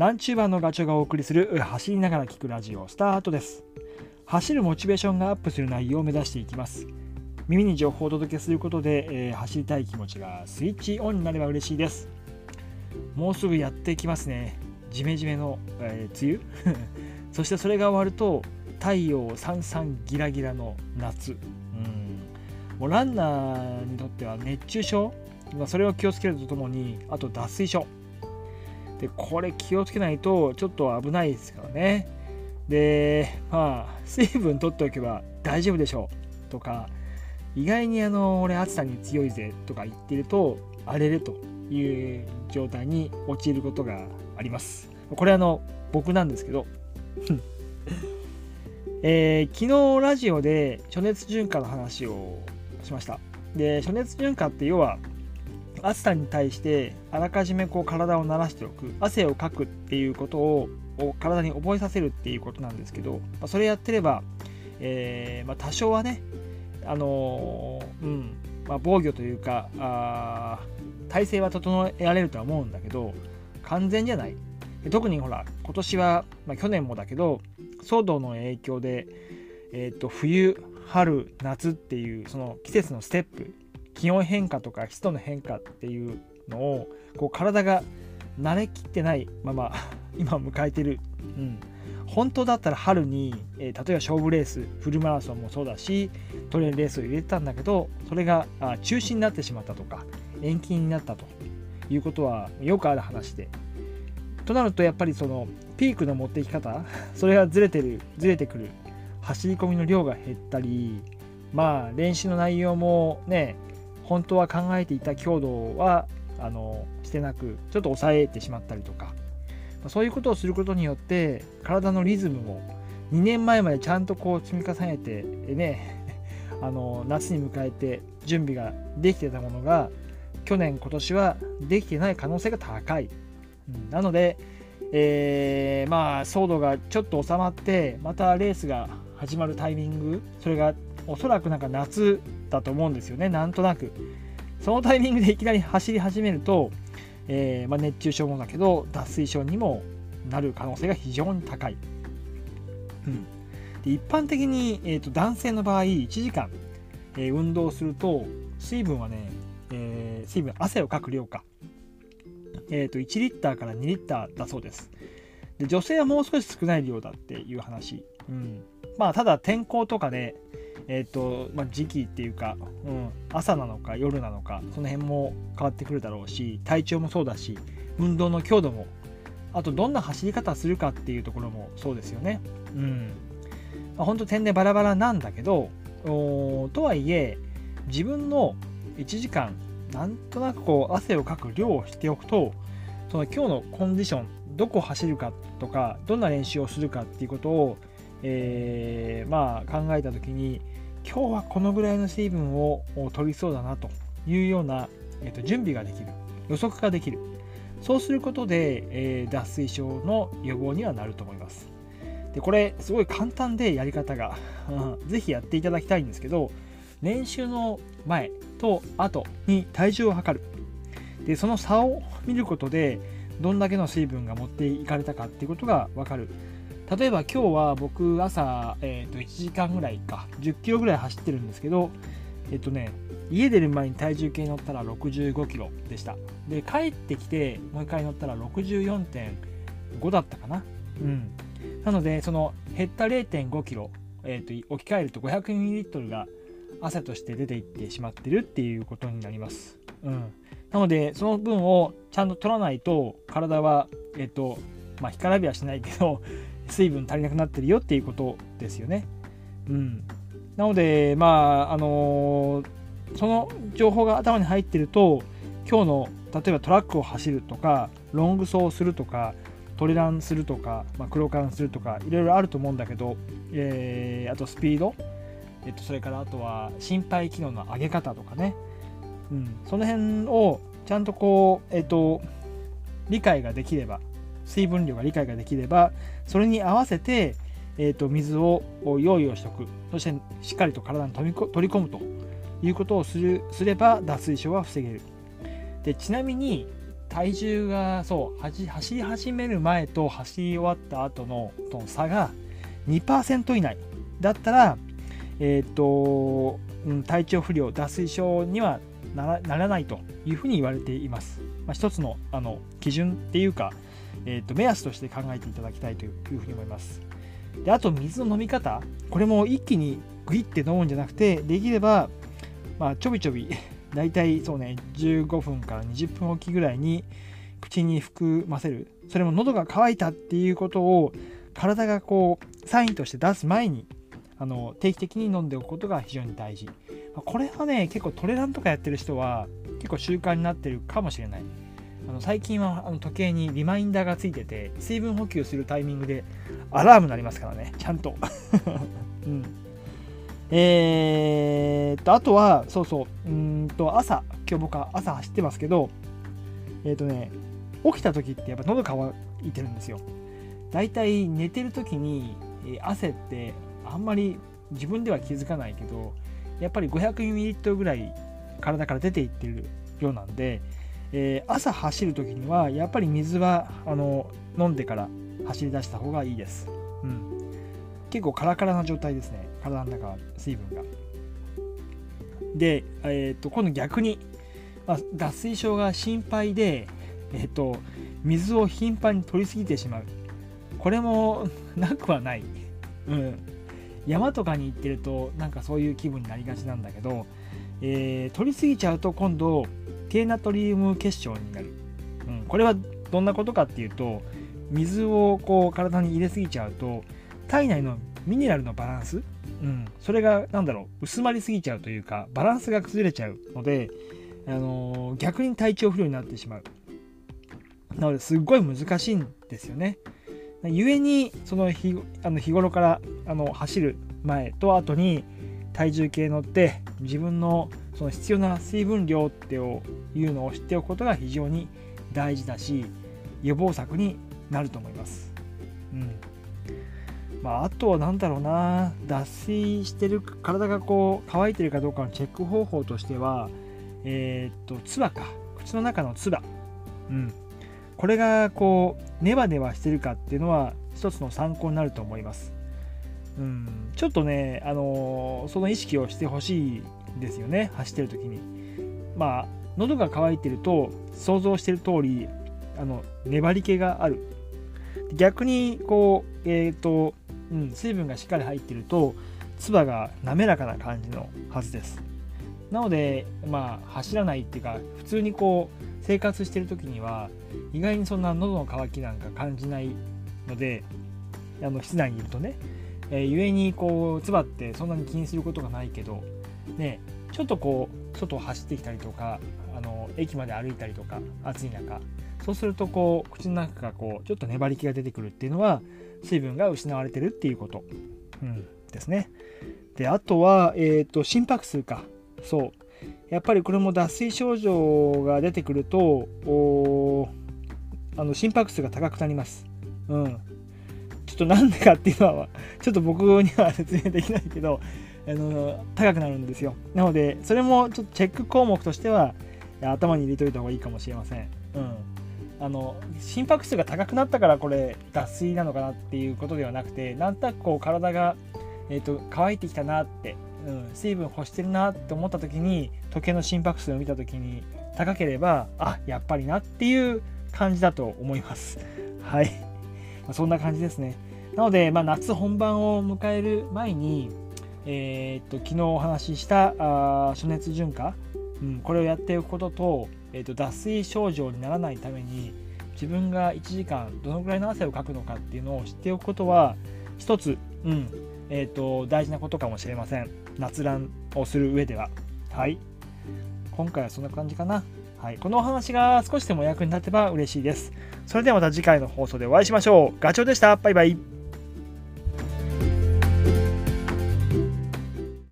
ランチューバーのガチョがお送りする走りながら聞くラジオスタートです。走るモチベーションがアップする内容を目指していきます。耳に情報をお届けすることで、えー、走りたい気持ちがスイッチオンになれば嬉しいです。もうすぐやってきますね。ジメジメの、えー、梅雨？そしてそれが終わると太陽さんさんギラギラの夏。うん。もうランナーにとっては熱中症？それを気をつけるとともにあと脱水症。でこれ気をつけないとちょっと危ないですからね。でまあ水分取っておけば大丈夫でしょうとか意外にあの俺暑さに強いぜとか言ってると荒れるという状態に陥ることがあります。これあの僕なんですけど。えー、昨日ラジオで暑熱順化の話をしました。で暑熱順化って要は暑さに対してあらかじめこう体を慣らしておく汗をかくっていうことを体に覚えさせるっていうことなんですけど、まあ、それやってれば、えー、まあ、多少はねあのー、うんまあ、防御というかあ体勢は整えられるとは思うんだけど完全じゃない。特にほら今年は、まあ、去年もだけど騒動の影響で、えー、と冬春夏っていうその季節のステップ気温変化とか湿度の変化っていうのをこう体が慣れきってないまま 今迎えてる、うん、本当だったら春に、えー、例えば勝負レースフルマラソンもそうだしトレーンレースを入れてたんだけどそれがあ中止になってしまったとか延期になったということはよくある話で。となるとやっぱりそのピークの持っていき方 それがずれてるずれてくる。走り込みの量が減ったりまあ練習の内容もね本当は考えていた強度はあのしてなくちょっと抑えてしまったりとか。そういうことをすることによって体のリズムも2年前までちゃんとこう積み重ねてね あの夏に迎えて準備ができてたものが去年今年はできてない可能性が高い、うん、なので、えー、まあ騒動がちょっと収まってまたレースが始まるタイミングそれがおそらくなんか夏だと思うんですよね。なんとなく。そのタイミングでいきなり走り始めると、えー、まあ、熱中症もだけど脱水症にもなる可能性が非常に高い、うん、で一般的に、えーと、男性の場合1時間、えー、運動すると水分はね、えー、水分汗をかく量か、えーと、1リッターから2リッターだそうです。で女性はもう少し少ない量だっていう話、うん、まあただ天候とかで、えっ、ー、と、まあ、時期っていうか、うん、朝なのか夜なのか、その辺も変わってくるだろうし、体調もそうだし、運動の強度も、あとどんな走り方するかっていうところもそうですよね。うん。まあ、本当点でバラバラなんだけど、とはいえ、自分の1時間、なんとなくこう汗をかく量をしておくと、その今日のコンディション、どこを走るかとか、どんな練習をするかっていうことをえー、まあ考えた時に今日はこのぐらいの水分を取りそうだなというような、えー、と準備ができる。予測ができる。そうすることで、えー、脱水症の予防にはなると思います。でこれすごい簡単でやり方が。是非やっていただきたいんですけど練習の前と後に体重を測る。でその差を見ることでどんだけの水分が持っていかれたかっていうことが分かる。例えば今日は僕朝、えー、と1時間ぐらいか10キロぐらい走ってるんですけどえっ、とね家出る前に体重計に乗ったら65キロでした。で帰ってきてもう一回乗ったら64.5だったかな。うん。なのでその減った0.5キロ、えー、と置き換えると 500ml が汗として出ていってしまってるっていうことになります。うん。なのでその分をちゃんと取らないと体はえっ、とまあ干からびはしないけど水分足りなくなってるよっていうことですよね。うん、なので、まああのー、その情報が頭に入ってると今日の例えばトラックを走るとかロング走するとかトレランするとか、まあ、黒缶するとかいろいろあると思うんだけど、えー、あとスピード、えっと、それからあとは心肺機能の上げ方とかね、うん、その辺をちゃんとこう、えっと、理解ができれば水分量が理解ができればそれに合わせて、えーと、水を用意をしておく。そしてしっかりと体に取り込むということをするすれば脱水症は防げる。でちなみに体重がそう走り始める前と走り終わった後のとの差が2%以内。だったら、え、ー、と、うん、体調不良脱水症にはならないというふうに言われています。まあ、一つのあの基準っていうか、えー、と目安として考えていただきたいというふうに思います。であと水の飲み方。これも一気にグイって飲むんじゃなくてできれば、まあ、ちょびちょび 大体そうね15分から20分おきぐらいに口に含ませる。それも喉が渇いたっていうことを体がこうサインとして出す前にあの定期的に飲んでおくことが非常に大事。これはね結構トレランとかやってる人は結構習慣になってるかもしれない。あの最近はあの時計にリマインダーがついてて水分補給するタイミングでアラームになりますからね。ちゃんと、うん、えー、っとあとはそうそう。うんと朝。今日僕は朝走ってますけどえー、っとね起きた時ってやっぱ喉乾いてるんですよ。だいたい寝てる時に、え汗ってあんまり自分では気づかないけどやっぱり 500ml ぐらい体から出ていってるようなんでえー、朝走る時にはやっぱり水はあの飲んでから走り出した方がいいです、うん、結構カラカラな状態ですね。体の中は水分が。で、えーと、今度逆に、まあ、脱水症が心配で、えーと、水を頻繁に取りすぎてしまう。これも なくはない、うん、山とかに行ってるとなんかそういう気分になりがちなんだけど、えー、取りすぎちゃうと今度低ナトリウム結晶になる、うん、これはどんなことかっていうと水をこう体に入れすぎちゃうと体内のミネラルのバランス、うん、それが何だろう薄まりすぎちゃうというかバランスが崩れちゃうので、あのー、逆に体調不良になってしまう。なのですっごい難しいんですよね。故にその日あの日頃からあの走る前と後に体重計乗って自分のその必要な水分量っていうのを知っておくことが非常に大事だし予防策になると思います。うん。まあ、あとは何だろうな。脱水してる体がこう乾いてるかどうかのチェック方法としてはえー、っと唾か。口の中の唾、うん、これがこうネバネバしてるかっていうのは一つの参考になると思います。うん、ちょっとね、あのー、その意識をしてほしいですよね。走ってる時に。まあ喉が渇いてると想像してる通りあの粘り気がある。逆にこうえっ、ー、と、うん、水分がしっかり入ってると唾が滑らかな感じのはずです。なのでまあ走らないっていうか普通にこう生活してる時には意外にそんな喉の渇きなんか感じないのであの室内にいるとね、えー、故にこう唾ってそんなに気にすることがないけどね、ちょっとこう外を走ってきたりとかあの駅まで歩いたりとか暑い中そうするとこう口の中がこうちょっと粘り気が出てくるっていうのは水分が失われてるっていうこと、うん、ですね。であとは、えーと、心拍数かそうやっぱりこれも脱水症状が出てくるとあの心拍数が高くなります。うん、ょっとなんでかっていうのは ちょっと僕には説明できないけどあの高くなるんですよ。なのでそれもちょっとチェック項目としては頭に入れといた方がいいかもしれません、うん、あの心拍数が高くなったからこれ脱水なのかなっていうことではなくてなんとなくこう体が、えーと、乾いてきたなって、うん、水分欲してるなって思った時に時計の心拍数を見た時に高ければあやっぱりなっていう感じだと思います。はい、ま、そんな感じですね。なので、まあ、夏本番を迎える前にえー、っと昨日お話ししたあ暑熱順化、うん、これをやっておくことと,、えー、っと脱水症状にならないために自分が1時間どのくらいの汗をかくのかっていうのを知っておくことは一つ、うんえー、っと大事なことかもしれません夏ランをする上でははい今回はそんな感じかなはい、このお話が少しでも役に立てば嬉しいです。それではまた次回の放送でお会いしましょう。ガチョウでした。バイバイ。